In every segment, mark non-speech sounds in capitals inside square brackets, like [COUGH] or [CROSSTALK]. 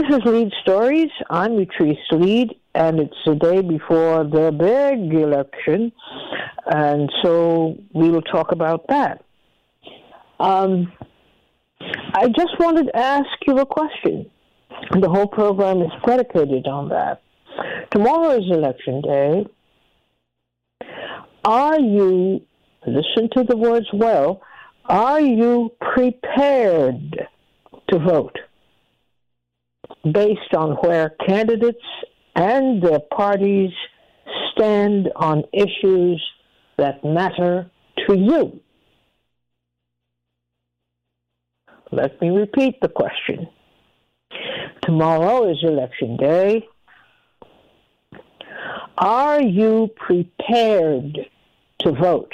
This is Leid Stories. I'm Utrice Leid, and it's the day before the big election, and so we will talk about that. Um, I just wanted to ask you a question. The whole program is predicated on that. Tomorrow is election day. Are you, listen to the words well, are you prepared to vote? Based on where candidates and their parties stand on issues that matter to you. Let me repeat the question. Tomorrow is election day. Are you prepared to vote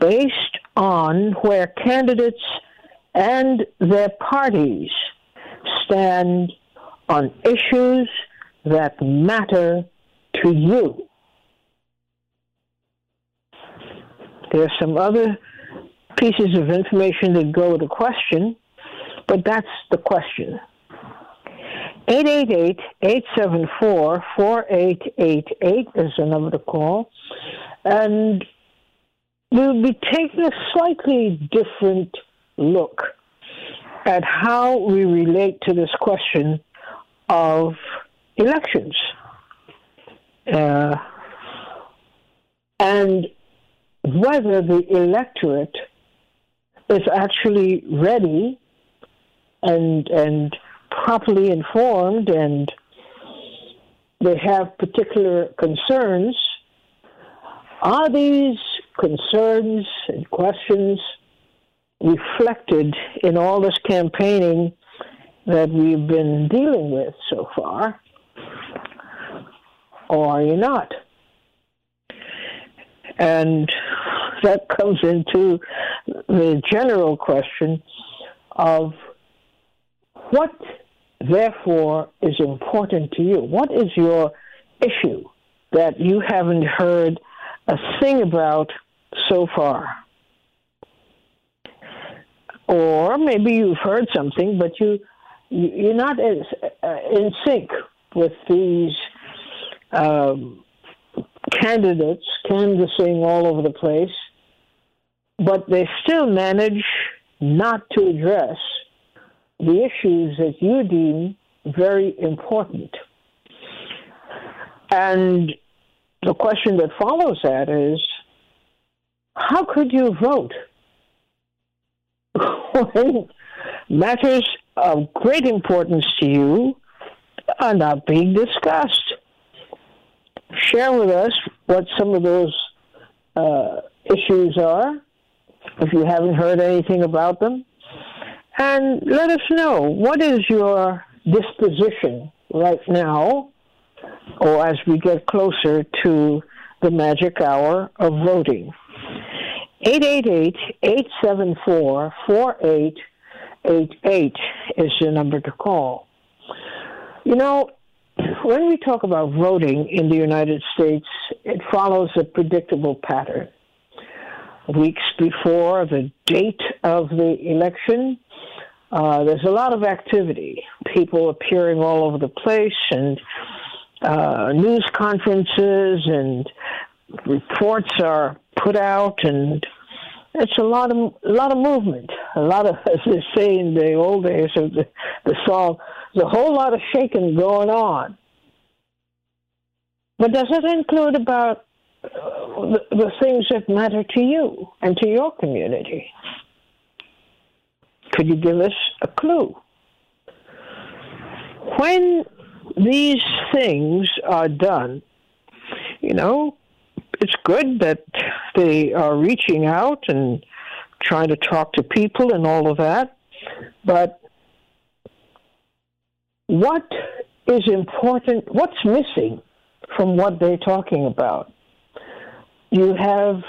based on where candidates and their parties stand on issues that matter to you. There's some other pieces of information that go with the question, but that's the question. 888-874-4888 is the number to call. And we'll be taking a slightly different look at how we relate to this question of elections. Uh, and whether the electorate is actually ready and and properly informed and they have particular concerns are these concerns and questions reflected in all this campaigning that we've been dealing with so far? Or are you not? And that comes into the general question of what, therefore, is important to you? What is your issue that you haven't heard a thing about so far? Or maybe you've heard something, but you, you are not as, uh, in sync with these um, candidates canvassing all over the place, but they still manage not to address the issues that you deem very important. And the question that follows that is how could you vote when [LAUGHS] matters of great importance to you are not being discussed. Share with us what some of those uh, issues are, if you haven't heard anything about them. And let us know what is your disposition right now, or as we get closer to the magic hour of voting. 888-874-4888 is the number to call. You know, when we talk about voting in the United States, it follows a predictable pattern. Weeks before the date of the election, uh, there's a lot of activity. People appearing all over the place, and uh, news conferences and reports are put out, and it's a lot of a lot of movement, a lot of [LAUGHS] as they say in the old days of the, the song, there's a whole lot of shaking going on. But does it include about uh, the, the things that matter to you and to your community? Could you give us a clue? When these things are done, you know, it's good that they are reaching out and trying to talk to people and all of that. But what is important? What's missing from what they're talking about? Do You have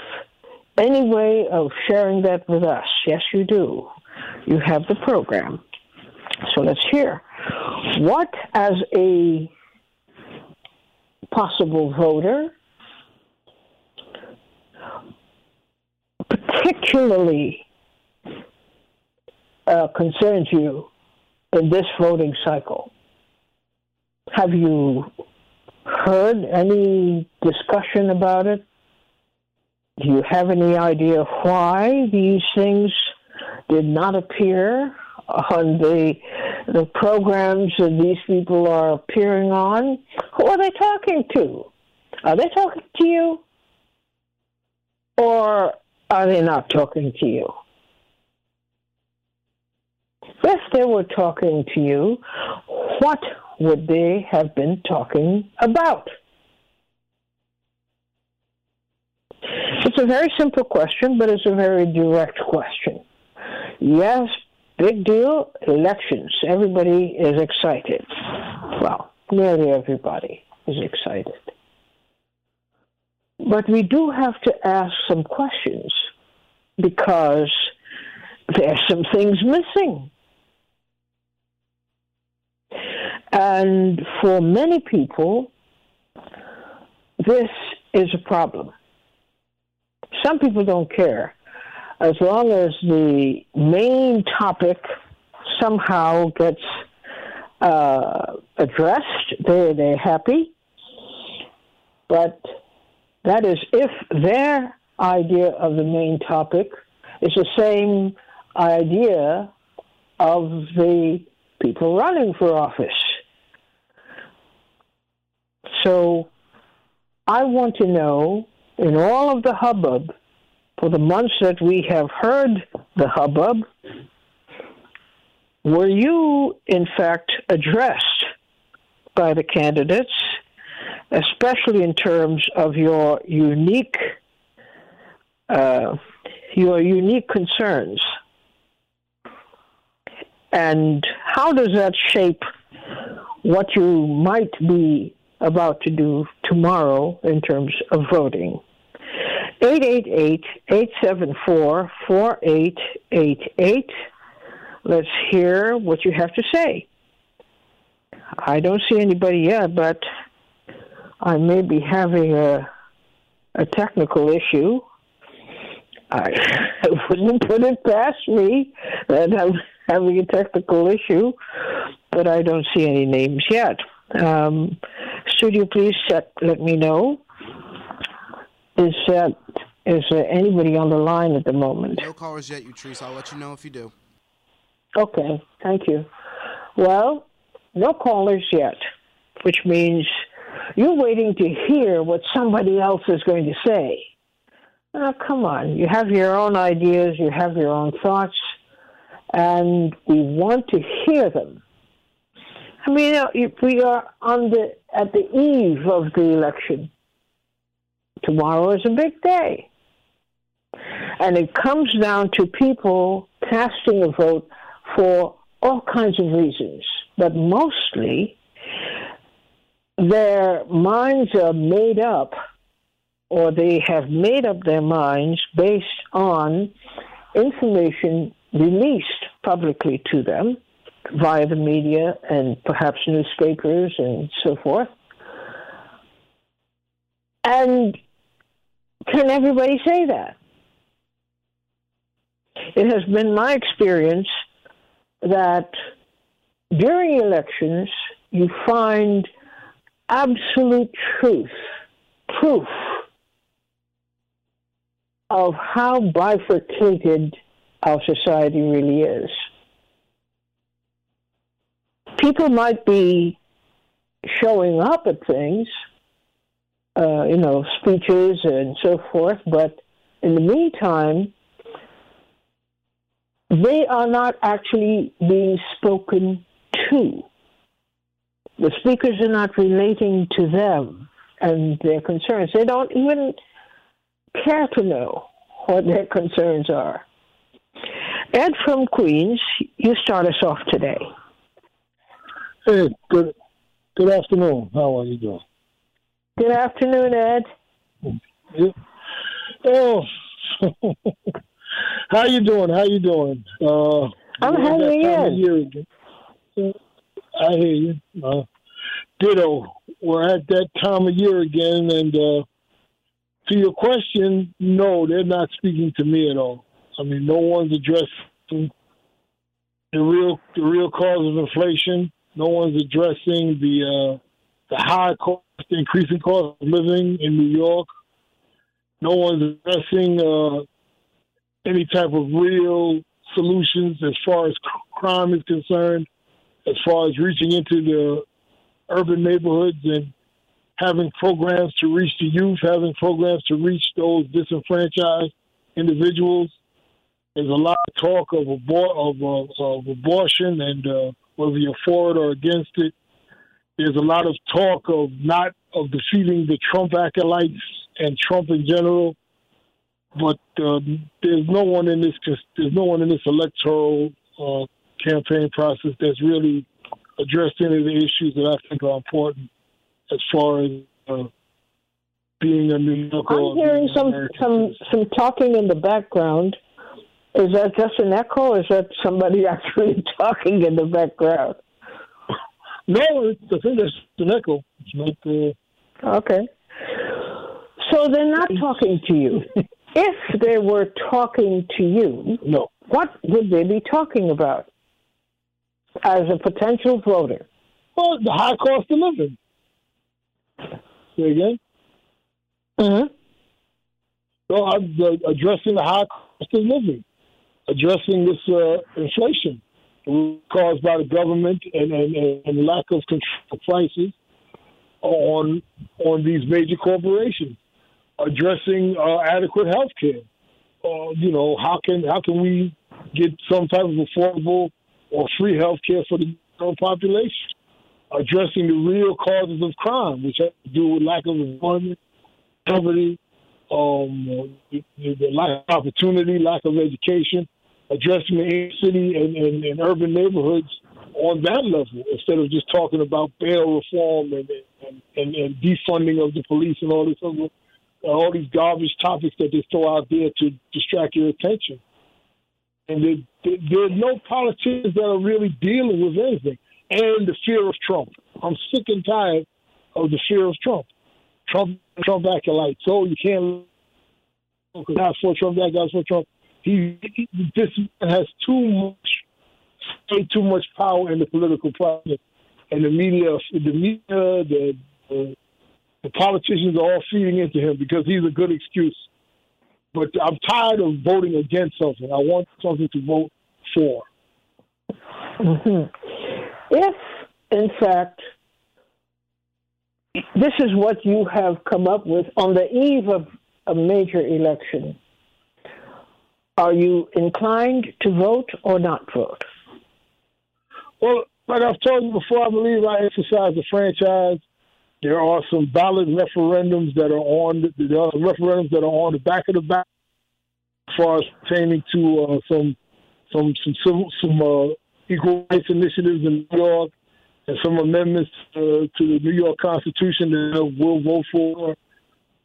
any way of sharing that with us? Yes, you do. You have the program. So let's hear. What, as a possible voter, particularly uh, concerns you in this voting cycle. Have you heard any discussion about it? Do you have any idea why these things did not appear on the the programs that these people are appearing on? Who are they talking to? Are they talking to you? Or are they not talking to you? If they were talking to you, what would they have been talking about? It's a very simple question, but it's a very direct question. Yes, big deal, elections. Everybody is excited. Well, nearly everybody is excited. But we do have to ask some questions because there's some things missing. And for many people, this is a problem. Some people don't care. As long as the main topic somehow gets uh, addressed, they, they're happy. But that is if their idea of the main topic is the same idea of the people running for office. So I want to know, in all of the hubbub, for the months that we have heard the hubbub, were you, in fact, addressed by the candidates, especially in terms of your unique, uh, your unique concerns? And how does that shape what you might be about to do tomorrow in terms of voting. 888-874-4888. Let's hear what you have to say. I don't see anybody yet, but I may be having a a technical issue. I, [LAUGHS] I wouldn't put it past me that I'm having a technical issue, but I don't see any names yet. Um, studio, please set, let me know. Is that is there anybody on the line at the moment? No callers yet, Utrice. I'll let you know if you do. Okay, thank you. Well, no callers yet, which means you're waiting to hear what somebody else is going to say. Oh, come on. You have your own ideas, you have your own thoughts, and we want to hear them. I mean, we are on the at the eve of the election. Tomorrow is a big day. And it comes down to people casting a vote for all kinds of reasons, but mostly their minds are made up or they have made up their minds based on information released publicly to them via the media and perhaps newspapers and so forth. And can everybody say that? It has been my experience that during elections, you find absolute truth, proof of how bifurcated our society really is people might be showing up at things, uh, you know, speeches and so forth, but in the meantime, they are not actually being spoken to. The speakers are not relating to them and their concerns. They don't even care to know what their concerns are. Ed from Queens, you start us off today. Hey, good good afternoon. How are you doing? Good afternoon, Ed. Yeah. Oh, [LAUGHS] how you doing? How you doing? Uh, I'm hanging in. I hear you. Uh, ditto. We're at that time of year again, and uh, to your question, no, they're not speaking to me at all. I mean, no one's addressing the real the real cause of inflation. No one's addressing the uh, the high cost, increasing cost of living in New York. No one's addressing uh, any type of real solutions as far as crime is concerned, as far as reaching into the urban neighborhoods and having programs to reach the youth, having programs to reach those disenfranchised individuals. There's a lot of talk of, abor- of, uh, of abortion and uh, whether you're for it or against it. There's a lot of talk of not of defeating the Trump acolytes and Trump in general, but uh, there's no one in this there's no one in this electoral uh, campaign process that's really addressed any of the issues that I think are important as far as uh, being a New Yorker. I'm hearing some some some talking in the background. Is that just an echo, or is that somebody [LAUGHS] actually talking in the background? No, I think that's an echo. It's not. Uh... Okay. So they're not talking to you. if they were talking to you, no. What would they be talking about as a potential voter? Well, the high cost of living. Say again. Mm-hmm. So I'm uh, addressing the high cost of living, addressing this uh, inflation caused by the government and, and, and lack of control prices on on these major corporations, addressing uh, adequate health care. Uh, you know, how can how can we get some type of affordable or free health care for the population? Addressing the real causes of crime, which have to do with lack of employment, poverty, um, the, the lack of opportunity, lack of education, addressing the inner city and, and, and, urban neighborhoods on that level instead of just talking about bail reform and and, and, and, defunding of the police and all this other, all these garbage topics that they throw out there to distract your attention. And there, there, there's no politicians that are really dealing with anything. And the fear of Trump. I'm sick and tired of the fear of Trump. Trump, Trump acolyte. So you can't not for Trump, that guy's for Trump. He, he this has too much, too much power in the political process, and the media, the media, the, the the politicians are all feeding into him because he's a good excuse. But I'm tired of voting against something. I want something to vote for. Mm-hmm. If, in fact, this is what you have come up with on the eve of a major election, are you inclined to vote or not vote? Well, like I've told you before, I believe I exercise the franchise. There are some ballot referendums that are on the, there are referendums that are on the back of the ballot as far as pertaining to uh, some some some some, some uh, equal rights initiatives in New York and some amendments uh, to the New York Constitution that we'll vote for.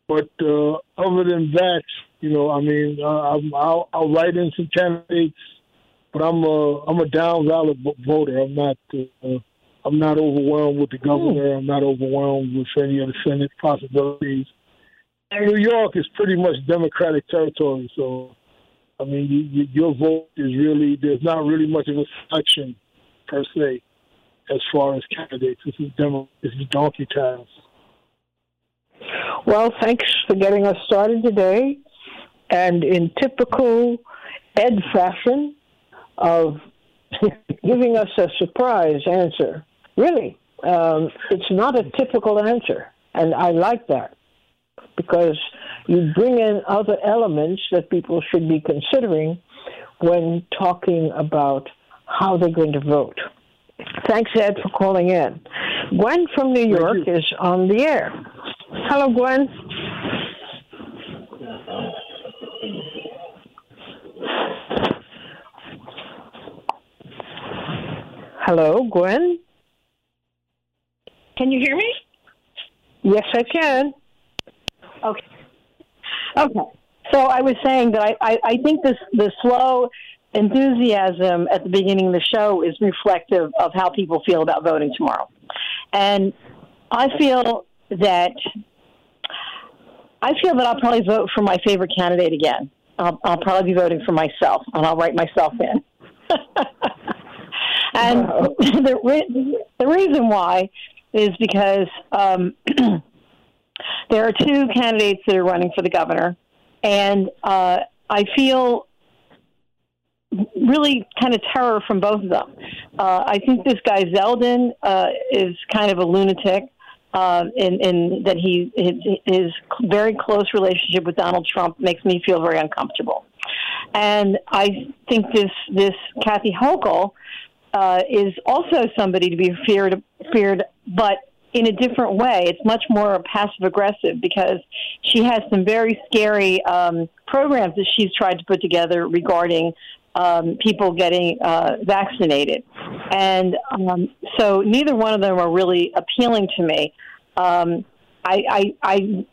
But uh, other than that, you know, I mean, uh, I'll, I'll write in some candidates, but I'm a I'm a down ballot voter. I'm not uh, I'm not overwhelmed with the governor. I'm not overwhelmed with any of the Senate possibilities. And New York is pretty much Democratic territory, so I mean, you, you, your vote is really there's not really much of a selection per se as far as candidates. This is demo, this is donkey times. Well, thanks for getting us started today. And in typical Ed fashion of [LAUGHS] giving us a surprise answer, really, um, it's not a typical answer. And I like that because you bring in other elements that people should be considering when talking about how they're going to vote. Thanks, Ed, for calling in. Gwen from New York is on the air. Hello, Gwen. Hello, Gwen. Can you hear me? Yes, I can. Okay. Okay. So I was saying that I, I, I think this the slow enthusiasm at the beginning of the show is reflective of how people feel about voting tomorrow. And I feel that I feel that I'll probably vote for my favorite candidate again. I'll, I'll probably be voting for myself, and I'll write myself in. [LAUGHS] And [LAUGHS] the re- the reason why is because um, [CLEARS THROAT] there are two candidates that are running for the governor, and uh, I feel really kind of terror from both of them. Uh, I think this guy Zeldin uh, is kind of a lunatic. Uh, in, in that he his, very close relationship with Donald Trump makes me feel very uncomfortable, and I think this this Kathy Hochul uh, is also somebody to be feared feared, but in a different way. It's much more passive aggressive because she has some very scary um, programs that she's tried to put together regarding um, people getting uh, vaccinated. And um, so neither one of them are really appealing to me. Um, I, I, I,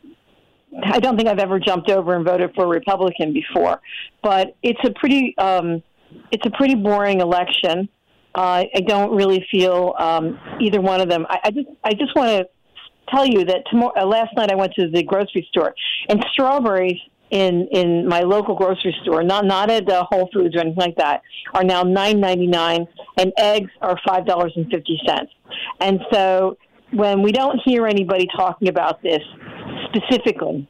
I don't think I've ever jumped over and voted for a Republican before, but it's a pretty, um, it's a pretty boring election. Uh, I don't really feel um, either one of them. I, I just I just want to tell you that tomorrow. Uh, last night I went to the grocery store, and strawberries in in my local grocery store, not not at uh, Whole Foods or anything like that, are now nine ninety nine, and eggs are five dollars and fifty cents. And so when we don't hear anybody talking about this specifically,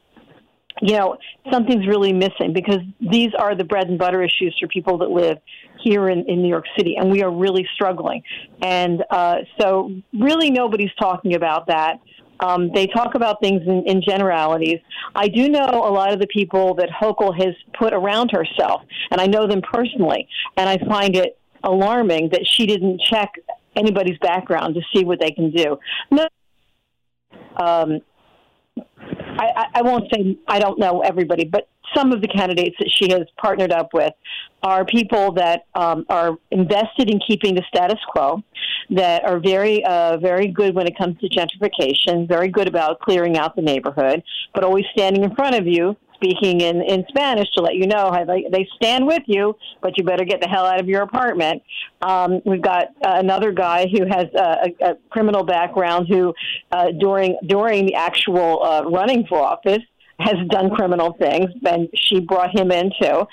you know, something's really missing because these are the bread and butter issues for people that live here in, in New York City, and we are really struggling. And uh, so, really, nobody's talking about that. Um, they talk about things in, in generalities. I do know a lot of the people that Hochul has put around herself, and I know them personally, and I find it alarming that she didn't check anybody's background to see what they can do. No, um, I, I won't say I don't know everybody, but some of the candidates that she has partnered up with are people that um, are invested in keeping the status quo, that are very, uh, very good when it comes to gentrification, very good about clearing out the neighborhood, but always standing in front of you speaking in, in Spanish to let you know how they, they stand with you, but you better get the hell out of your apartment. Um, we've got uh, another guy who has a, a criminal background who, uh, during during the actual uh, running for office, has done criminal things, and she brought him in too.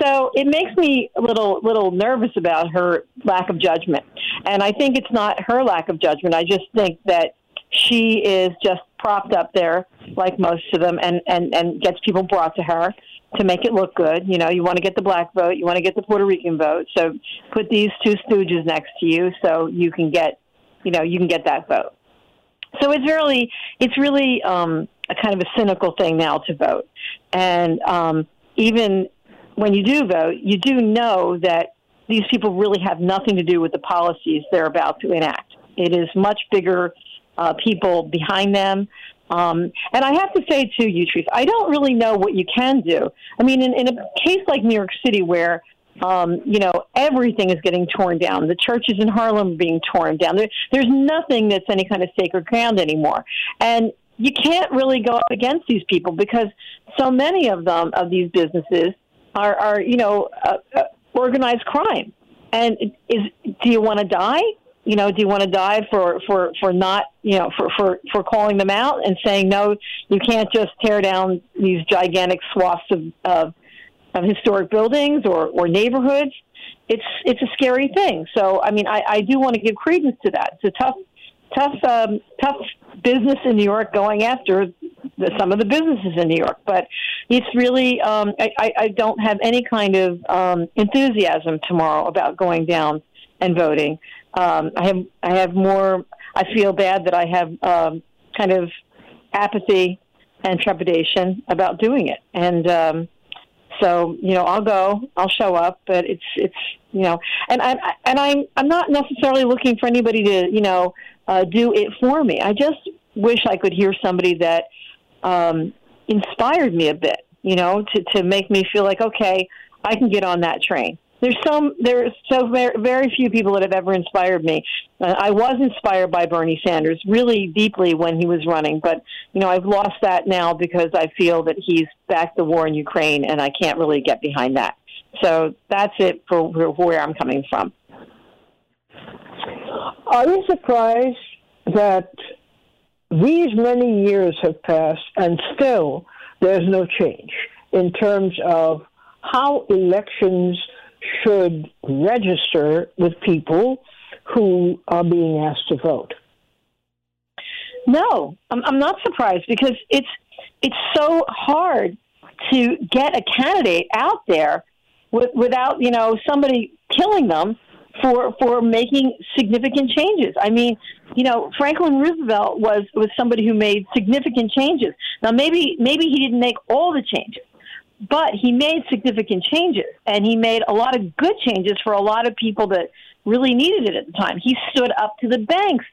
So it makes me a little little nervous about her lack of judgment, and I think it's not her lack of judgment. I just think that she is just propped up there like most of them and and and gets people brought to her to make it look good. You know you want to get the black vote you want to get the puerto rican vote. So put these two stooges next to you so you can get you know you can get that vote. So it's really it's really um a kind of a cynical thing now to vote. And um even when you do vote you do know that these people really have nothing to do with the policies they're about to enact. It is much bigger uh, people behind them. Um, and I have to say too, Utrice, I don't really know what you can do. I mean, in, in a case like New York City, where um, you know everything is getting torn down, the churches in Harlem are being torn down. There, there's nothing that's any kind of sacred ground anymore, and you can't really go up against these people because so many of them of these businesses are, are you know, uh, uh, organized crime. And is do you want to die? You know, do you want to die for for for not, you know, for for for calling them out and saying no, you can't just tear down these gigantic swaths of of, of historic buildings or or neighborhoods. It's it's a scary thing. So I mean, I I do want to give credence to that. It's a tough tough um, tough business in New York going after the, some of the businesses in New York, but it's really um, I, I don't have any kind of um, enthusiasm tomorrow about going down and voting um, I have I have more. I feel bad that I have um, kind of apathy and trepidation about doing it, and um, so you know I'll go, I'll show up, but it's it's you know, and I and I'm I'm not necessarily looking for anybody to you know uh, do it for me. I just wish I could hear somebody that um, inspired me a bit, you know, to to make me feel like okay, I can get on that train there's some there's so very, very few people that have ever inspired me. Uh, I was inspired by Bernie Sanders really deeply when he was running, but you know I've lost that now because I feel that he's backed the war in Ukraine, and I can't really get behind that. So that's it for, for where I'm coming from. Are you surprised that these many years have passed and still there's no change in terms of how elections should register with people who are being asked to vote. No, I'm, I'm not surprised because it's it's so hard to get a candidate out there with, without you know somebody killing them for for making significant changes. I mean, you know, Franklin Roosevelt was was somebody who made significant changes. Now maybe maybe he didn't make all the changes, but he made significant changes and he made a lot of good changes for a lot of people that really needed it at the time. He stood up to the banks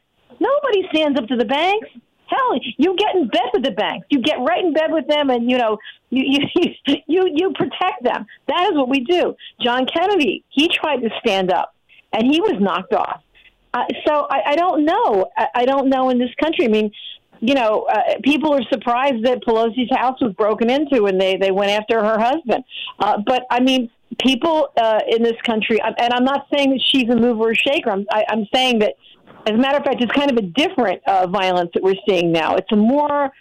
Nobody stands up to the banks. Hell, you get in bed with the banks. You get right in bed with them, and you know you [LAUGHS] you you you protect them. That is what we do. John Kennedy, he tried to stand up, and he was knocked off. Uh, so I, I don't know. I, I don't know in this country. I mean, you know, uh, people are surprised that Pelosi's house was broken into and they they went after her husband. Uh, but I mean, people uh, in this country, and I'm not saying that she's a mover or shaker. I'm I, I'm saying that as a matter of fact, it's kind of a different uh, violence that we're seeing now. It's a more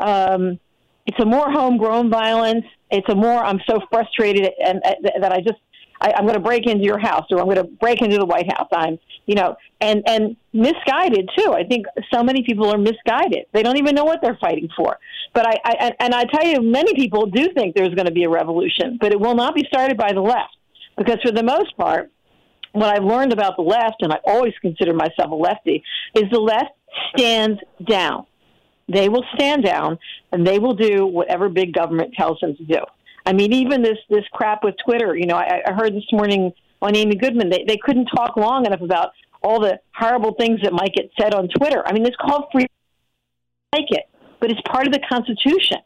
um, it's a more homegrown violence. It's a more I'm so frustrated and, and that I just I, I'm going to break into your house or I'm going to break into the White House. I'm you know and and misguided too. I think so many people are misguided. They don't even know what they're fighting for. But I, I and I tell you, many people do think there's going to be a revolution, but it will not be started by the left because for the most part what I've learned about the left, and I always consider myself a lefty, is the left stands down. They will stand down and they will do whatever big government tells them to do. I mean, even this this crap with Twitter. You know, I, I heard this morning on Amy Goodman they they couldn't talk long enough about all the horrible things that might get said on Twitter. I mean, it's called free. Like it, but it's part of the Constitution.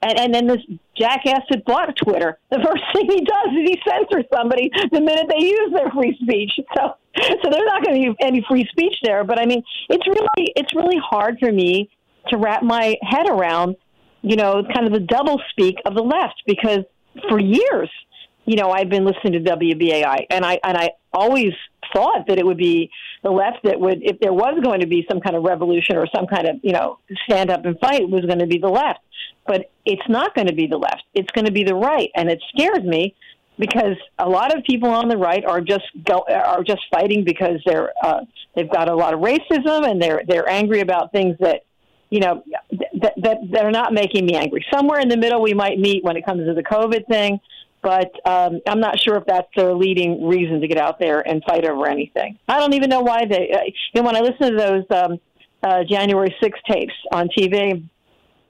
And, and then this jackass that bought Twitter, [LAUGHS] the first thing he does is he censors somebody the minute they use their free speech. [LAUGHS] So, so there's not going to be any free speech there. But I mean, it's really, it's really hard for me to wrap my head around, you know, kind of the double speak of the left because for years, you know, I've been listening to WBAI, and I and I always thought that it would be the left that would, if there was going to be some kind of revolution or some kind of, you know, stand up and fight, was going to be the left. But it's not going to be the left. It's going to be the right, and it scares me because a lot of people on the right are just go, are just fighting because they're uh, they've got a lot of racism and they're they're angry about things that you know that, that are not making me angry. Somewhere in the middle, we might meet when it comes to the COVID thing but um, I'm not sure if that's their leading reason to get out there and fight over anything. I don't even know why they. Uh, you when I listen to those um, uh, January 6 tapes on TV,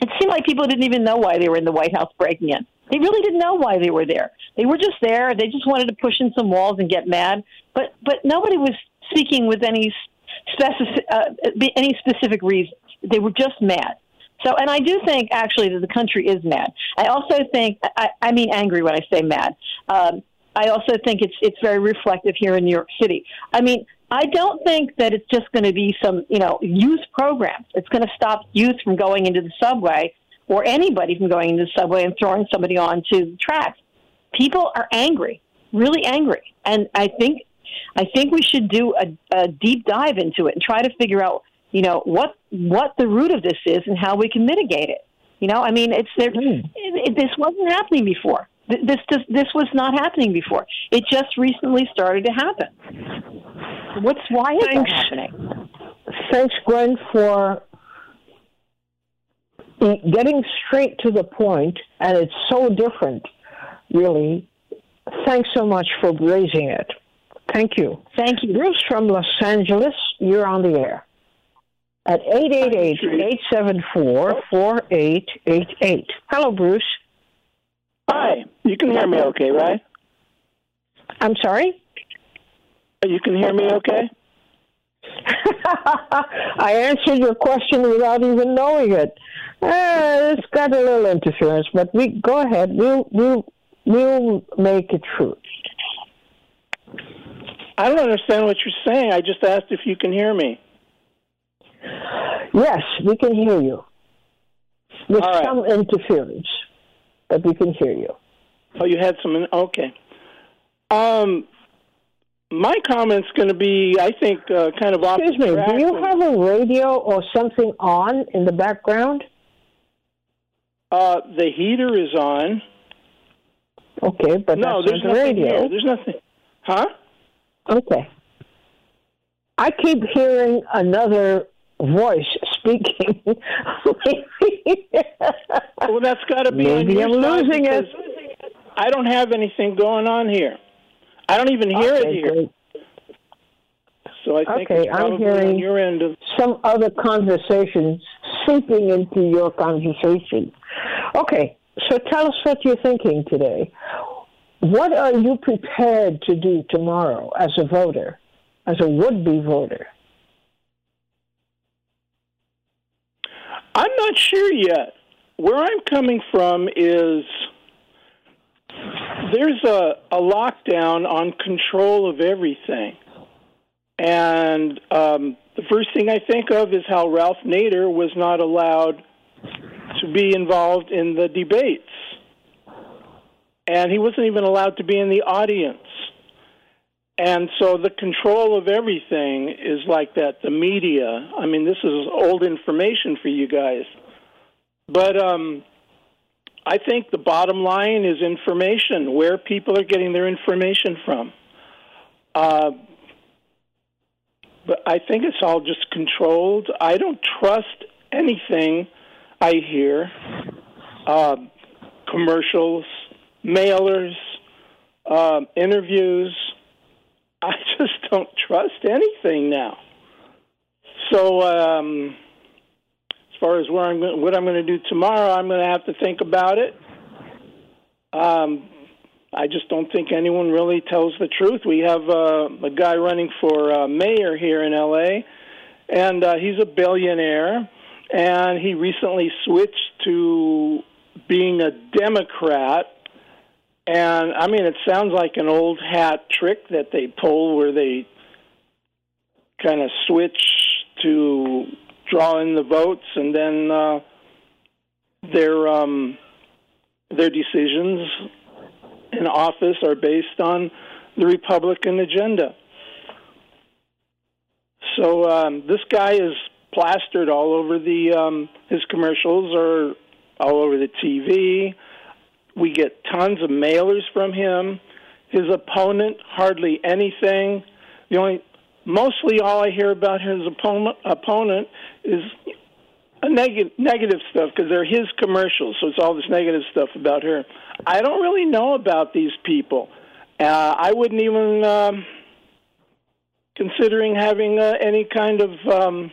it seemed like people didn't even know why they were in the White House breaking in. They really didn't know why they were there. They were just there. They just wanted to push in some walls and get mad. But but nobody was speaking with any specific uh, any specific reasons. They were just mad. So, and I do think actually that the country is mad. I also think, I, I mean angry when I say mad. Um, I also think it's it's very reflective here in New York City. I mean, I don't think that it's just going to be some you know youth program. It's going to stop youth from going into the subway or anybody from going into the subway and throwing somebody onto the tracks. People are angry, really angry, and I think I think we should do a, a deep dive into it and try to figure out you know what what the root of this is and how we can mitigate it. You know, I mean, it's there. Mm. It, it, this wasn't happening before. This just this was not happening before. It just recently started to happen. What's why is Thanks. that happening? Thanks, Gwen, for getting straight to the point, and it's so different, really. Thanks so much for raising it. Thank you. Thank you. Bruce from Los Angeles, you're on the air at 888-874-4888. Hello, Bruce. Hi. You can hear me okay, right? I'm sorry? You can hear me okay? [LAUGHS] I answered your question without even knowing it. Uh, it's got a little interference, but we go ahead. We'll we'll we'll make it true. I don't understand what you're saying. I just asked if you can hear me. Yes, we can hear you. With right. some interference, but we can hear you. Oh, you had some. Okay. Um, my comment's going to be, I think, uh, kind of off. Excuse me. Do you have a radio or something on in the background? Uh, the heater is on. Okay, but no, there's nothing radio. Here. There's nothing. Huh? Okay. I keep hearing another voice speaking. [LAUGHS] well, that's got to be Maybe I'm losing it. I don't have anything going on here. I don't even hear okay, it here. Great. So I think okay, I'm hearing your end of some other conversation seeping into your conversation. Okay, so tell us what you're thinking today. What are you prepared to do tomorrow as a voter, as a would-be voter? I'm not sure yet. Where I'm coming from is there's a, a lockdown on control of everything. And um, the first thing I think of is how Ralph Nader was not allowed to be involved in the debates. And he wasn't even allowed to be in the audience. And so the control of everything is like that. The media. I mean, this is old information for you guys. But um, I think the bottom line is information, where people are getting their information from. Uh, but I think it's all just controlled. I don't trust anything I hear. Uh, commercials, mailers, uh, interviews. I just don't trust anything now. So, um, as far as where I'm, what I'm going to do tomorrow, I'm going to have to think about it. Um, I just don't think anyone really tells the truth. We have uh, a guy running for uh, mayor here in LA, and uh, he's a billionaire, and he recently switched to being a Democrat. And I mean, it sounds like an old hat trick that they pull where they kind of switch to draw in the votes, and then uh, their um, their decisions in office are based on the Republican agenda. So um, this guy is plastered all over the um, his commercials are all over the TV. We get tons of mailers from him. His opponent hardly anything. The only mostly all I hear about his opponent opponent is a negative negative stuff because they're his commercials, so it's all this negative stuff about her. I don't really know about these people. Uh, I wouldn't even um, considering having uh, any kind of um,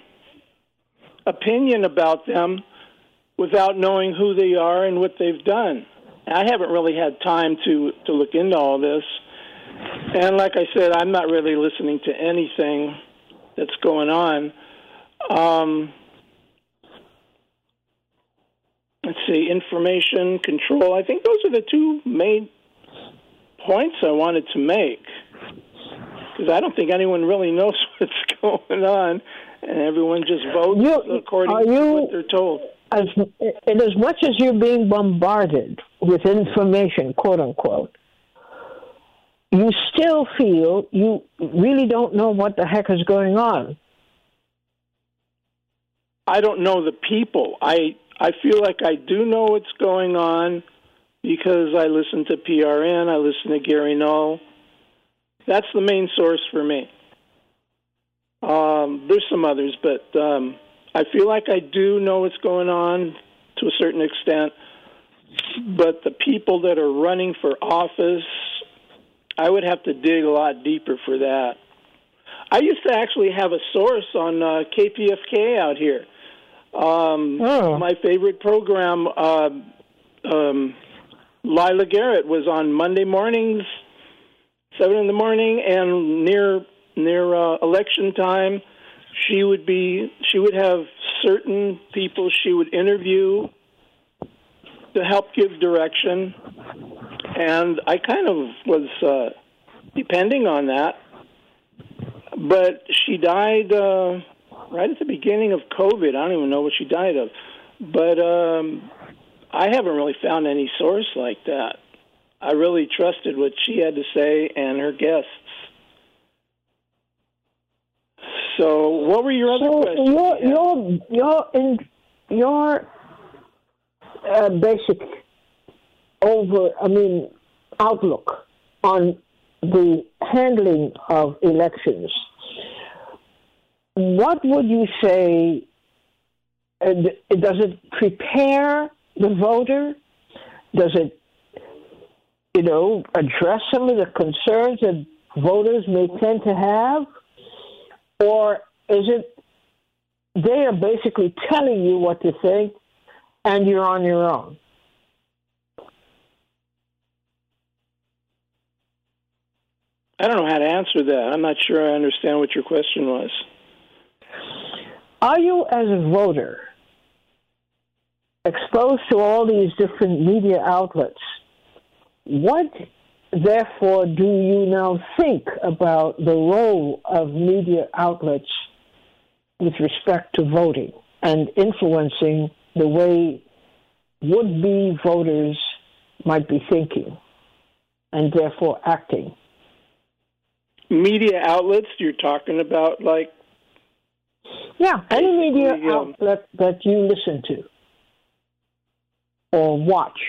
opinion about them without knowing who they are and what they've done. I haven't really had time to to look into all this, and like I said, I'm not really listening to anything that's going on. Um, let's see, information control. I think those are the two main points I wanted to make because I don't think anyone really knows [LAUGHS] what's [LAUGHS] going on, and everyone just votes You- according are to what they're told. As, in as much as you're being bombarded with information, quote unquote, you still feel you really don't know what the heck is going on. I don't know the people. I I feel like I do know what's going on because I listen to PRN, I listen to Gary Null. That's the main source for me. Um, there's some others, but um, I feel like I do know what's going on to a certain extent. But the people that are running for office, I would have to dig a lot deeper for that. I used to actually have a source on uh, KPFK out here. Um, Oh. My favorite program, uh, um, Lila Garrett, was on Monday mornings, seven in the morning, and near near uh, election time, she would be she would have certain people she would interview to help give direction, and I kind of was uh, depending on that. But she died uh, right at the beginning of COVID. I don't even know what she died of, but um, I haven't really found any source like that. I really trusted what she had to say and her guests. So, what were your other So questions? your your your in your uh, basic over I mean outlook on the handling of elections. what would you say? Uh, does it prepare the voter? Does it, you know, address some of the concerns that voters may tend to have? Or is it they are basically telling you what to think and you're on your own? I don't know how to answer that. I'm not sure I understand what your question was. Are you, as a voter, exposed to all these different media outlets? What, therefore, do you now think about the role of media outlets with respect to voting and influencing the way would be voters might be thinking and therefore acting? Media outlets, you're talking about like yeah, any media um, outlet that you listen to or watch.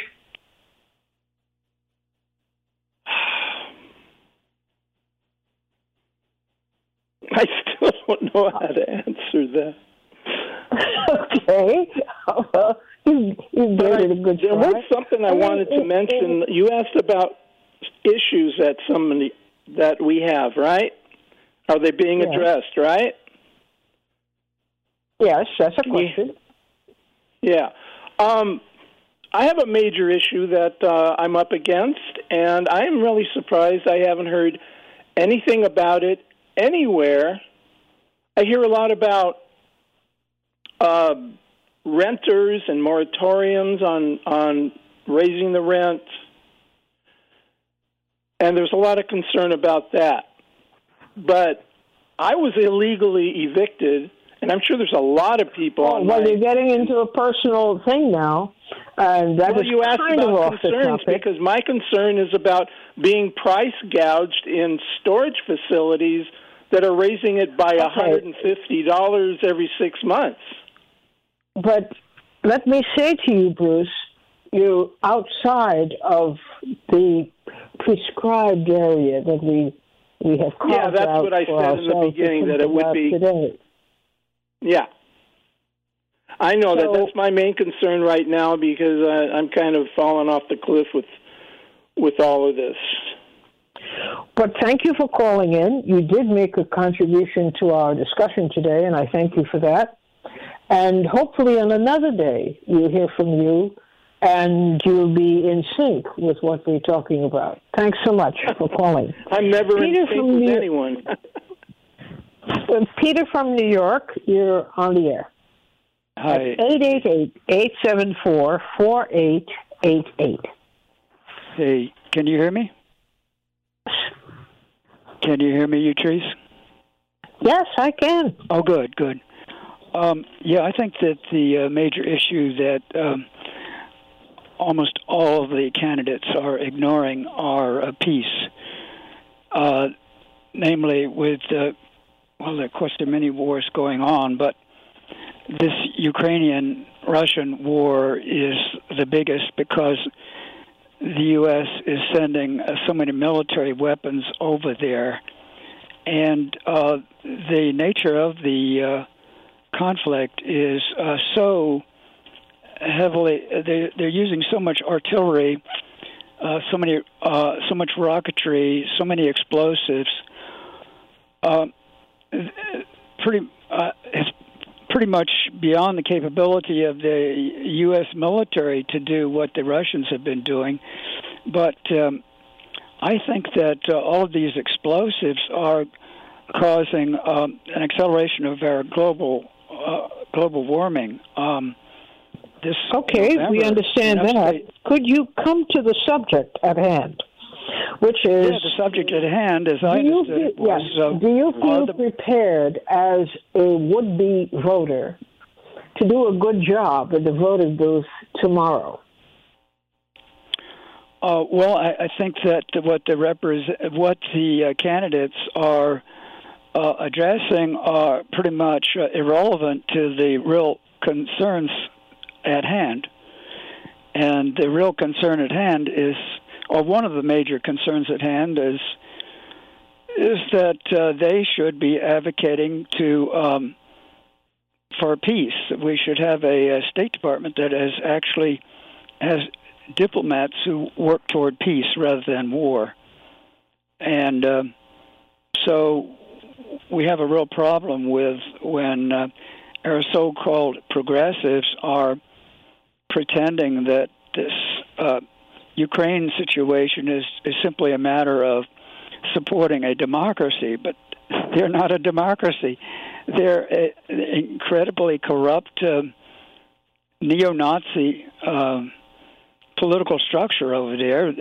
I still don't know how to answer that. okay. Well, you, you But gave it a good there try. was something I I mean, wanted to it- mention. You asked about issues that somebody that we have, right? Are they being Yes. addressed, right? Yes, that's a question. Yeah. Um, I have a major issue that uh, I'm up against, and I am really surprised I haven't heard anything about it anywhere. I hear a lot about uh, renters and moratoriums on on raising the rent, and there's a lot of concern about that. But I was illegally evicted, and I'm sure there's a lot of people. Well, well, you're getting into a personal thing now, and that well, is you asked kind of about off concerns because my concern is about being price gouged in storage facilities that are raising it by $150 every six months. But let me say to you, Bruce, you're outside of the prescribed area that we we have carved Yeah, that's what I said in the beginning, that it would be- today. Yeah. I know that that's my main concern right now because uh, I'm kind of falling off the cliff with with all of this. But thank you for calling in. You did make a contribution to our discussion today, and I thank you for that. And hopefully, on another day, we'll hear from you and you'll be in sync with what we're talking about. Thanks so much for calling. [LAUGHS] I'm never Peter in sync from with New- anyone. [LAUGHS] Peter from New York, you're on the air. Hi. 888-874-4888. Hey, can you hear me? Can you hear me, you Utrice? Yes, I can. Oh, good, good. Um, yeah, I think that the uh, major issue that um, almost all of the candidates are ignoring are uh, peace. Uh, namely, with uh, well, of course, there are many wars going on, but this Ukrainian-Russian war is the biggest because the U.S. is sending uh, so many military weapons over there, and uh, the nature of the uh, conflict is uh, so heavily. They, they're using so much artillery, uh, so many, uh, so much rocketry, so many explosives. Uh, pretty, uh, it's pretty much beyond the capability of the U.S. military to do what the Russians have been doing. But um, I think that uh, all of these explosives are causing um, an acceleration of our global uh, global warming. Um, this Okay, we understand that. Could you come to the subject at hand, which is Yeah, the subject at hand, as I understood feel, it, was yes, uh, do you feel the- prepared as a would-be voter to do a good job at the voting booth tomorrow? Uh, well, I, I think that what the repres- what the uh, candidates are uh, addressing are pretty much uh, irrelevant to the real concerns at hand. And the real concern at hand is, or one of the major concerns at hand is, is that uh, they should be advocating to um, for peace. We should have a, a, State Department that has actually has diplomats who work toward peace rather than war, and uh, so we have a real problem with when uh, our so-called progressives are pretending that this uh, Ukraine situation is, is simply a matter of supporting a democracy, but they're not a democracy. They're an incredibly corrupt uh, neo-Nazi uh, political structure over there,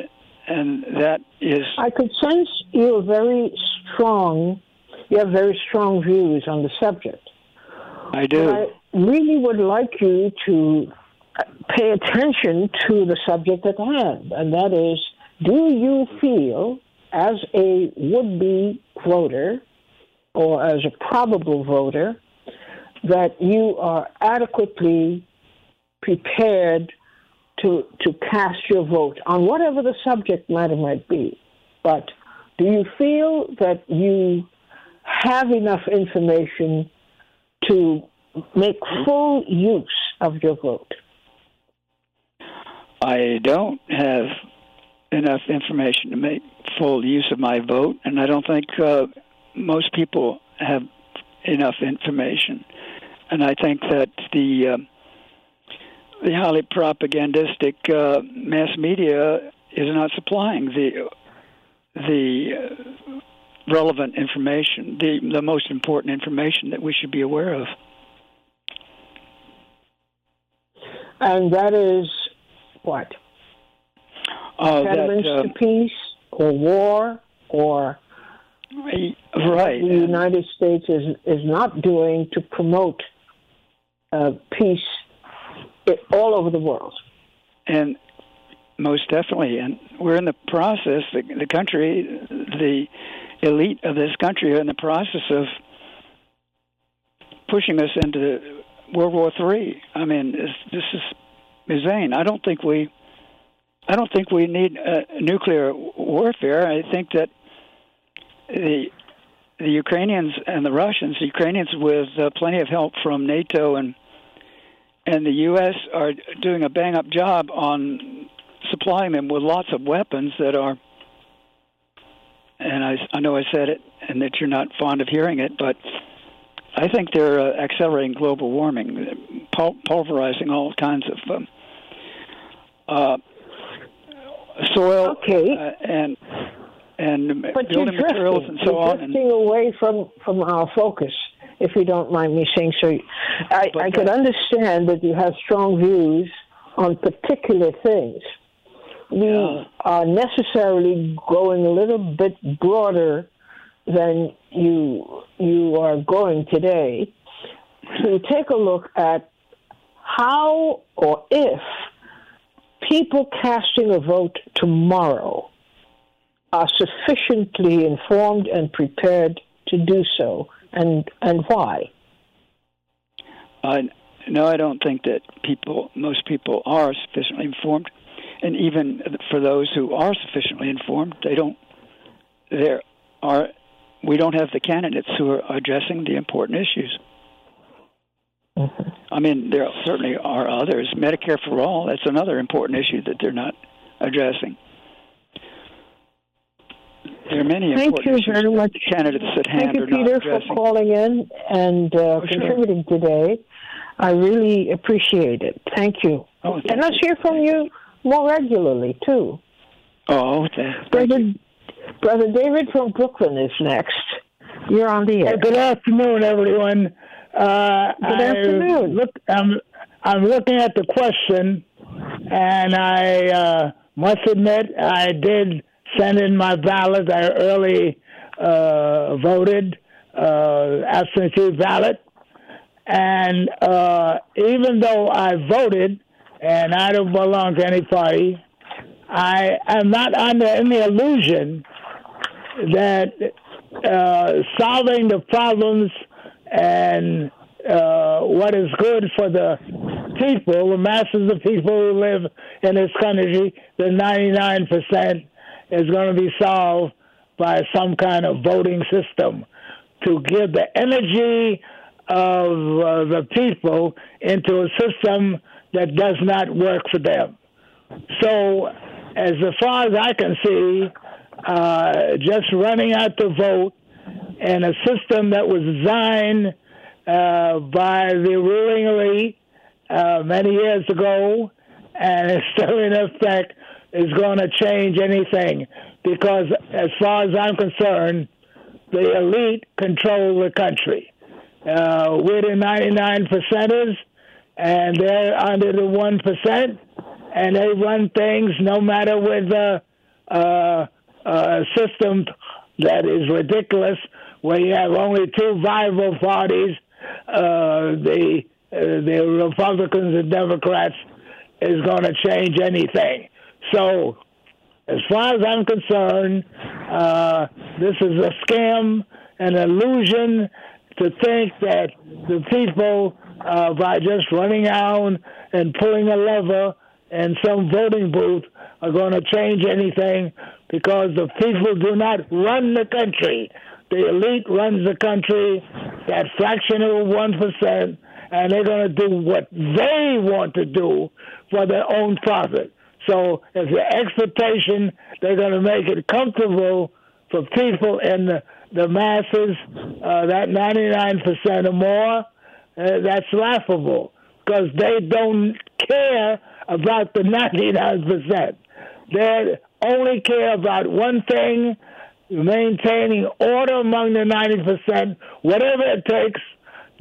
and that is. I could sense you're very strong. You have very strong views on the subject. I do. But I really would like you to pay attention to the subject at hand, and that is do you feel, as a would be voter or as a probable voter, that you are adequately prepared to, to cast your vote on whatever the subject matter might be? But do you feel that you have enough information to make full use of your vote? I don't have enough information to make full use of my vote, and I don't think uh, most people have enough information. And I think that the uh, the highly propagandistic uh, mass media is not supplying the the uh, relevant information, the the most important information that we should be aware of. And that is what? Uh, Impediments that, uh, to peace or war or right. the United States is is not doing to promote uh, peace all over the world. And most definitely, and we're in the process. The, the country, the elite of this country, are in the process of pushing us into World War Three. I mean, this, this insane. I don't think we, I don't think we need uh, nuclear warfare. I think that the the Ukrainians and the Russians, the Ukrainians with uh, plenty of help from NATO and and the U.S. are doing a bang up job on supplying them with lots of weapons that are. And I, I know I said it, and that you're not fond of hearing it, but I think they're uh, accelerating global warming, pul- pulverizing all kinds of um, uh, soil okay. uh, and and but building you're materials drifting. and so you're on. drifting And, away from from our focus, if you don't mind me saying so. I, I could understand that you have strong views on particular things. We Yeah. are necessarily going a little bit broader than you you are going today to take a look at how or if people casting a vote tomorrow are sufficiently informed and prepared to do so, and and why? No, I don't think that people, most people, are sufficiently informed, and even for those who are sufficiently informed, they don't. There are, we don't have the candidates who are addressing the important issues. I mean, there certainly are others. Medicare for all, that's another important issue that they're not addressing. There are many Thank important you issues very that much. candidates at hand Thank you, are not Peter, for addressing. calling in and uh, Oh, sure. contributing today. I really appreciate it. Thank you. Oh, thank and let's hear from you more regularly too. Oh, th- thank Brother, you. Brother David from Brooklyn is next. You're on the air. Good afternoon, everyone. Uh, Good afternoon. Look, I'm I'm looking at the question, and I uh, must admit I did send in my ballot. I early uh, voted uh, absentee ballot, and uh, even though I voted, and I don't belong to any party, I am not under any illusion that uh, solving the problems and uh, what is good for the people, the masses of people who live in this country, the 99% is going to be solved by some kind of voting system to give the energy of uh, the people into a system that does not work for them. So, as far as I can see, uh, just running out to vote in a system that was designed uh, by the ruling elite uh, many years ago and is still in effect is going to change anything because, as far as I'm concerned, the elite control the country. Uh, we're the 99 percenters, and they're under the 1%, and they run things no matter with a, uh, a system that is ridiculous, where you have only two viable parties, uh, the, uh, the Republicans and Democrats, is going to change anything. So, as far as I'm concerned, uh, this is a scam, an illusion to think that the people, uh, by just running out and pulling a lever in some voting booth, are going to change anything because the people do not run the country. The elite runs the country, that fractional 1%, and they're going to do what they want to do for their own profit. So if the expectation they're going to make it comfortable for people in the, the masses, uh, that 99% or more, uh, that's laughable because they don't care about the 99%. They only care about one thing maintaining order among the 90%, whatever it takes,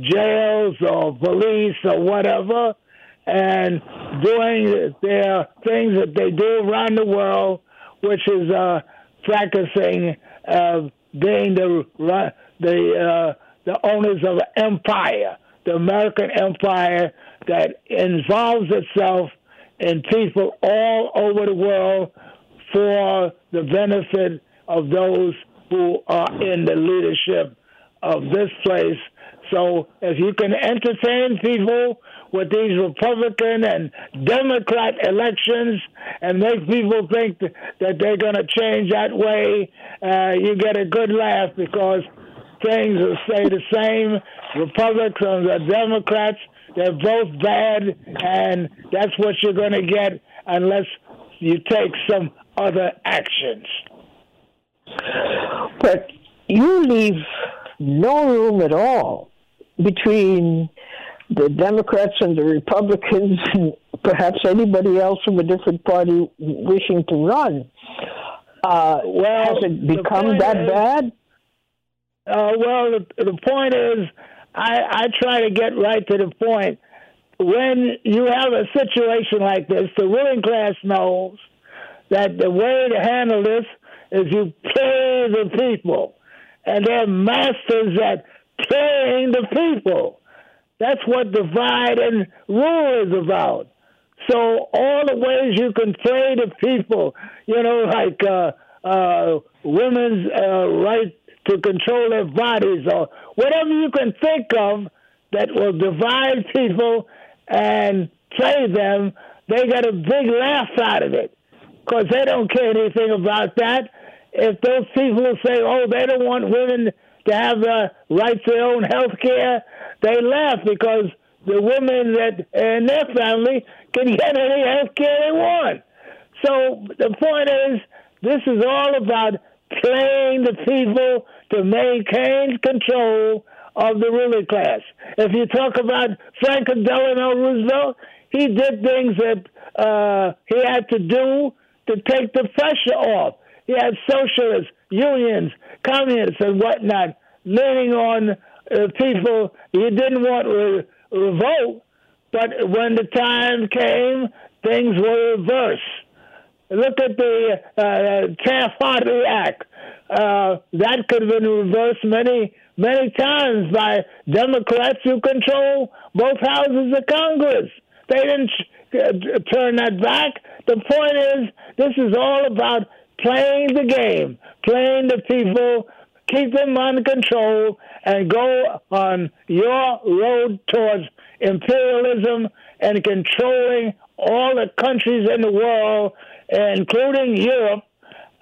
jails or police or whatever, and doing their things that they do around the world, which is uh, practicing uh, being the the uh, the owners of an empire, the American empire that involves itself in people all over the world for the benefit of those who are in the leadership of this place. So if you can entertain people with these Republican and Democrat elections and make people think that they're going to change that way, uh, you get a good laugh because things will stay the same. Republicans and Democrats, they're both bad, and that's what you're going to get unless you take some other actions. But you leave no room at all between the Democrats and the Republicans, [LAUGHS] and perhaps anybody else from a different party wishing to run. Uh, well, has it become that is, bad? Uh, well, the, the point is, I, I try to get right to the point. When you have a situation like this, the ruling class knows that the way to handle this is you pay the people, and they're masters at paying the people. That's what divide and rule is about. So all the ways you can pay the people, you know, like uh, uh, women's uh, right to control their bodies, or whatever you can think of that will divide people and play them, they get a big laugh out of it because they don't care anything about that. If those people say, "Oh, they don't want women to have the right to their own health care," they laugh because the women that and their family can get any health care they want. So the point is, this is all about playing the people to maintain control of the ruling class. If you talk about Franklin Delano Roosevelt, he did things that uh, he had to do to take the pressure off. He had socialists, unions, communists, and whatnot leaning on uh, people he didn't want to revolt, but when the time came, things were reversed. Look at the uh, Taft-Hartley Act. Uh, that could have been reversed many, many times by Democrats who control both houses of Congress. They didn't uh, turn that back. The point is, this is all about playing the game, playing the people, keep them under control, and go on your road towards imperialism and controlling all the countries in the world, including Europe,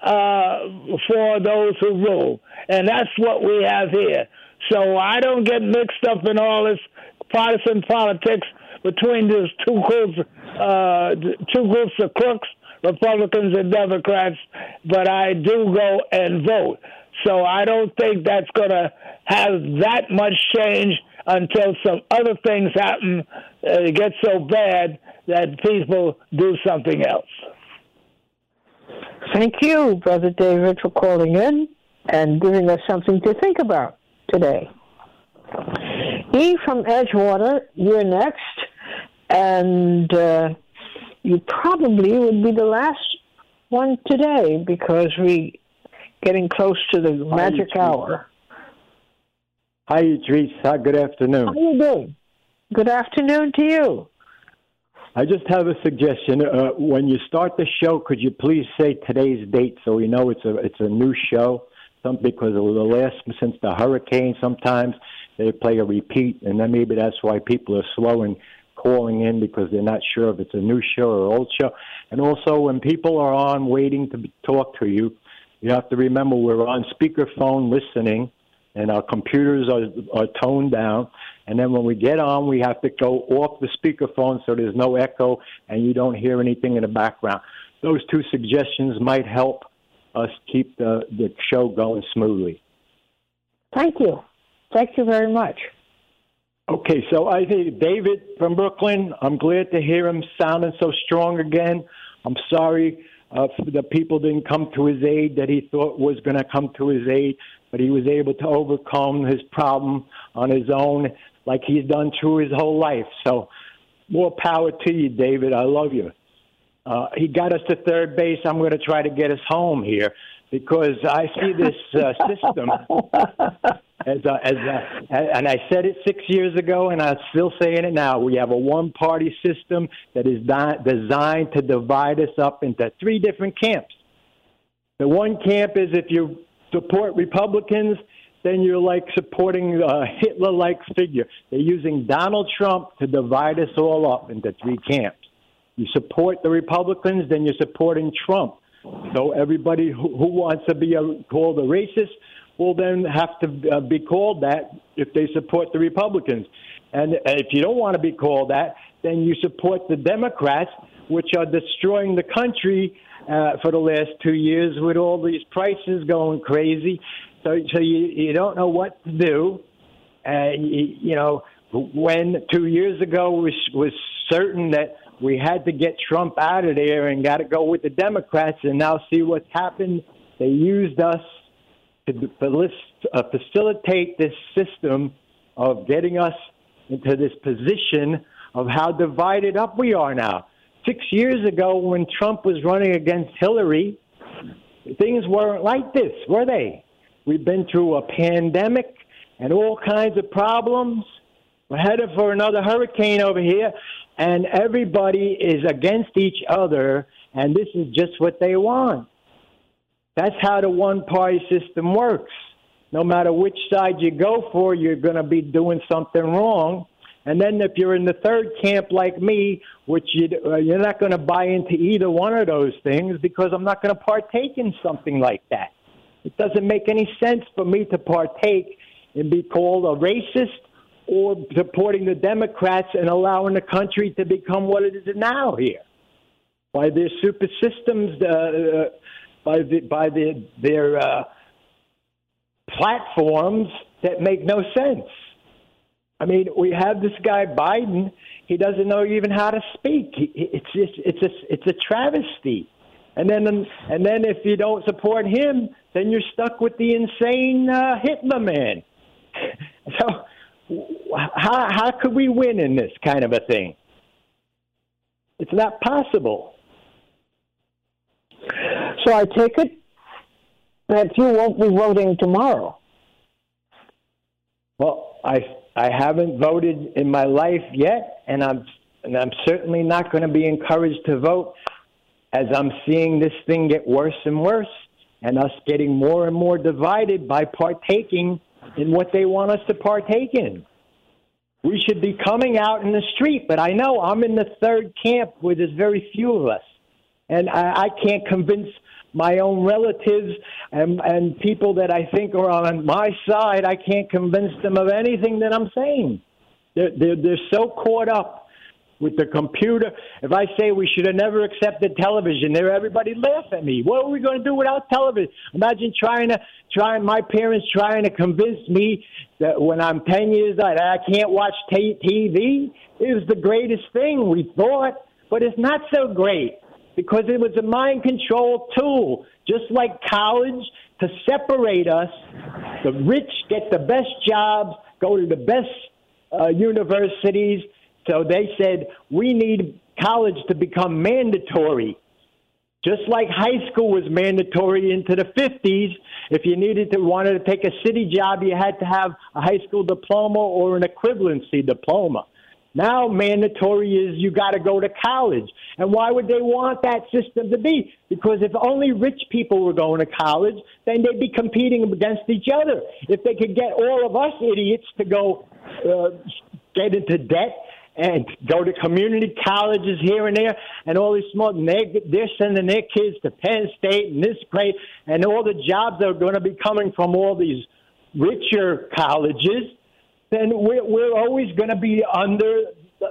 uh, for those who rule. And that's what we have here. So I don't get mixed up in all this partisan politics between these two groups, uh, two groups of crooks, Republicans and Democrats. But I do go and vote. So I don't think that's going to have that much change until some other things happen. Uh, it gets so bad that people do something else. Thank you, Brother David, for calling in and giving us something to think about today. E from Edgewater, you're next, and uh, you probably would be the last one today because we getting close to the Hi, magic hour. Hi, Teresa. Good afternoon. How are you doing? Good afternoon to you. I just have a suggestion. Uh, when you start the show, could you please say today's date so we know it's a it's a new show? Some because of the last since the hurricane, sometimes they play a repeat, and then maybe that's why people are slow in calling in because they're not sure if it's a new show or old show. And also, when people are on waiting to talk to you, you have to remember we're on speakerphone listening, and our computers are are toned down. And then when we get on, we have to go off the speakerphone so there's no echo and you don't hear anything in the background. Those two suggestions might help us keep the, the show going smoothly. Thank you. Thank you very much. Okay, so I think David from Brooklyn, I'm glad to hear him sounding so strong again. I'm sorry uh, the people didn't come to his aid that he thought was going to come to his aid, but he was able to overcome his problem on his own like he's done through his whole life. So more power to you, David. I love you. Uh, he got us to third base. I'm going to try to get us home here because I see this uh, system [LAUGHS] as a, as a, and I said it six years ago, and I'm still saying it now. We have a one-party system that is di- designed to divide us up into three different camps. The one camp is if you support Republicans, then you're like supporting a Hitler-like figure. They're using Donald Trump to divide us all up into three camps. You support the Republicans, then you're supporting Trump. So everybody who, wants to be called a racist will then have to uh, be called that if they support the Republicans. And if you don't want to be called that, then you support the Democrats, which are destroying the country uh, for the last two years with all these prices going crazy. So, so you, you don't know what to do. Uh, you, you know, when two years ago was was certain that we had to get Trump out of there and got to go with the Democrats, and now see what's happened. They used us to uh, facilitate this system of getting us into this position of how divided up we are now. Six years ago, when Trump was running against Hillary, things weren't like this, were they? We've been through a pandemic and all kinds of problems. We're headed for another hurricane over here, and everybody is against each other, and this is just what they want. That's how the one party system works. No matter which side you go for, you're going to be doing something wrong. And then if you're in the third camp like me, which you, uh, you're not going to buy into either one of those things because I'm not going to partake in something like that. It doesn't make any sense for me to partake and be called a racist or supporting the Democrats and allowing the country to become what it is now here by their super systems, uh, uh, by the, by the, their uh, platforms that make no sense. I mean, we have this guy Biden. He doesn't know even how to speak. It's just it's a it's a travesty. And then and then if you don't support him, then you're stuck with the insane uh, Hitler man. [LAUGHS] So how how could we win in this kind of a thing? It's not possible. So I take it that you won't be voting tomorrow. Well, I I haven't voted in my life yet, and I'm and I'm certainly not going to be encouraged to vote as I'm seeing this thing get worse and worse, and us getting more and more divided by partaking in what they want us to partake in. We should be coming out in the street, but I know I'm in the third camp where there's very few of us, and I, I can't convince my own relatives and and people that I think are on my side, I can't convince them of anything that I'm saying. They're they're, they're so caught up with the computer. If I say we should have never accepted television, there everybody laugh at me. What are we going to do without television? Imagine trying to trying my parents trying to convince me that when I'm 10 years old I can't watch t- TV. It was the greatest thing we thought, but it's not so great because it was a mind control tool, just like college to separate us. The rich get the best jobs, go to the best uh, universities. So they said we need college to become mandatory. Just like high school was mandatory into the 50s, if you needed to wanted to take a city job, you had to have a high school diploma or an equivalency diploma. Now mandatory is you got to go to college. And why would they want that system to be? Because if only rich people were going to college, then they'd be competing against each other. If they could get all of us idiots to go uh, get into debt and go to community colleges here and there, and all these small, they, they're sending their kids to Penn State and this place, and all the jobs are going to be coming from all these richer colleges then we're, we're always going to be under the,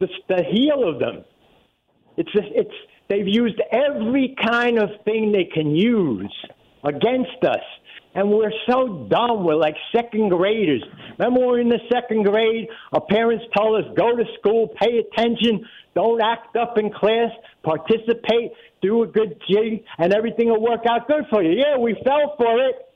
the, the heel of them. It's it's they've used every kind of thing they can use against us. And we're so dumb. We're like second graders. Remember, when we were in the second grade, our parents told us, go to school, pay attention, don't act up in class, participate, do a good job, and everything will work out good for you. Yeah, we fell for it.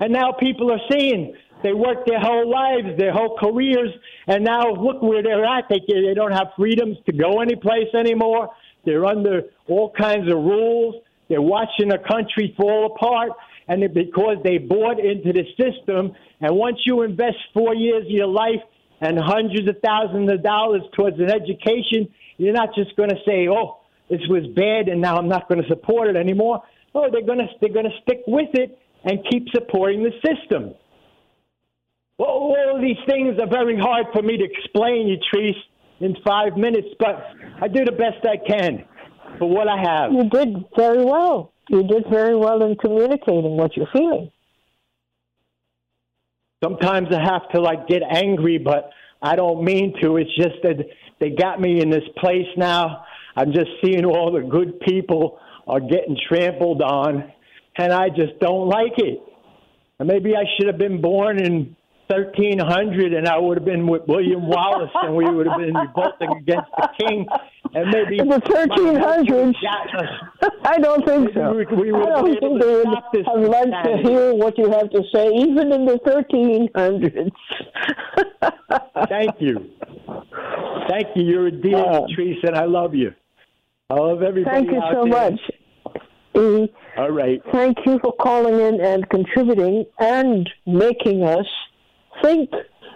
And now people are seeing they worked their whole lives, their whole careers, and now look where they're at. They, they don't have freedoms to go anyplace anymore. They're under all kinds of rules. They're watching the country fall apart, and because they bought into the system. And once you invest four years of your life and hundreds of thousands of dollars towards an education, you're not just going to say, "Oh, this was bad, and now I'm not going to support it anymore." Oh, they're going to they're going to stick with it and keep supporting the system. Well, all these things are very hard for me to explain, Utrice, in five minutes, but I do the best I can for what I have. You did very well. You did very well in communicating what you're feeling. Sometimes I have to like get angry, but I don't mean to. It's just that they got me in this place now. I'm just seeing all the good people are getting trampled on, and I just don't like it. And maybe I should have been born in 1300 and I would have been with William Wallace and we would have been revolting against the king and maybe in the 1300s [LAUGHS] I don't think so. We, we I don't think they would have liked to hear what you have to say even in the 1300s [LAUGHS] thank you. Thank you. You're a dear uh, Teresa and I love you. I love everybody thank you so there. much. E. All right. Thank you for calling in and contributing and making us think,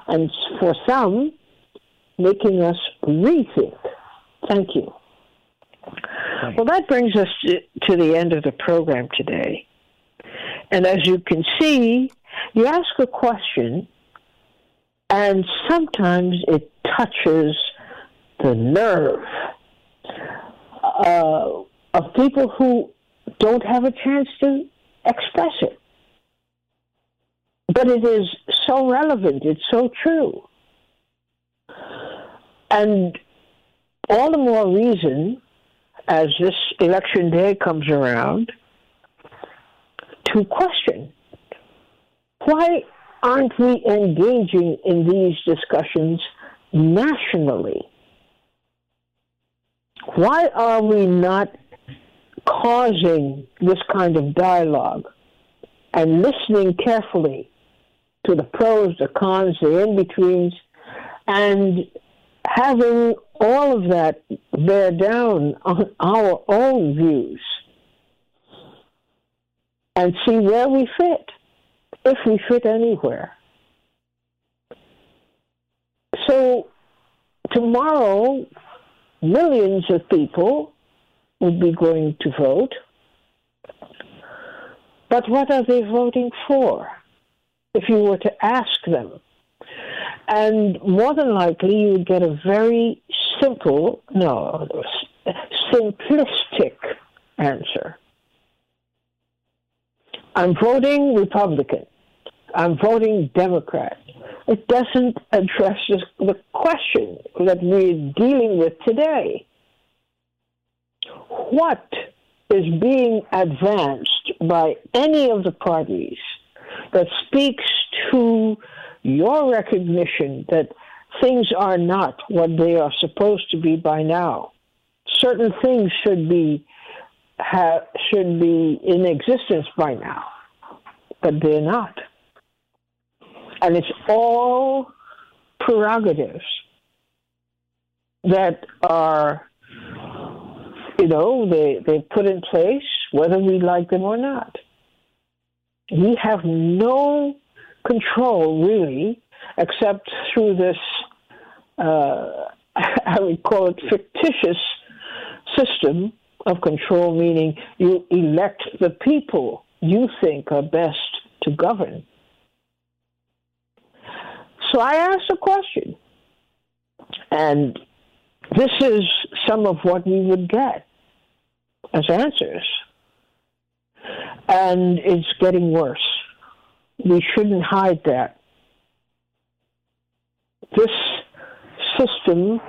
and for some, making us rethink. Thank you. Well, that brings us to the end of the program today. And as you can see, you ask a question, and sometimes it touches the nerve uh, of people who don't have a chance to express it. But it is so relevant, it's so true. And all the more reason, as this election day comes around, to question why aren't we engaging in these discussions nationally? Why are we not causing this kind of dialogue and listening carefully to the pros, the cons, the in betweens, and having all of that bear down on our own views and see where we fit, if we fit anywhere. So, tomorrow, millions of people will be going to vote. But what are they voting for? If you were to ask them. And more than likely, you would get a very simple, no, simplistic answer. I'm voting Republican. I'm voting Democrat. It doesn't address the question that we're dealing with today. What is being advanced by any of the parties that speaks to your recognition that things are not what they are supposed to be by now. Certain things should be have, should be in existence by now, but they're not. And it's all prerogatives that are, you know, they, they put in place whether we like them or not. We have no control, really, except through this, uh, [LAUGHS] I would call it fictitious system of control, meaning you elect the people you think are best to govern. So I asked a question, and this is some of what we would get as answers. And it's getting worse. We shouldn't hide that. This system,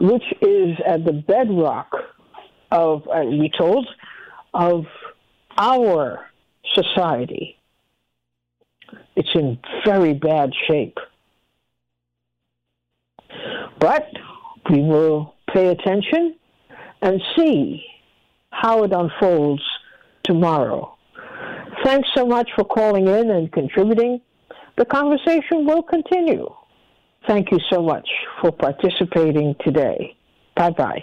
which is at the bedrock of, uh, we told, of our society, it's in very bad shape. But we will pay attention and see how it unfolds tomorrow. Thanks so much for calling in and contributing. The conversation will continue. Thank you so much for participating today. Bye bye.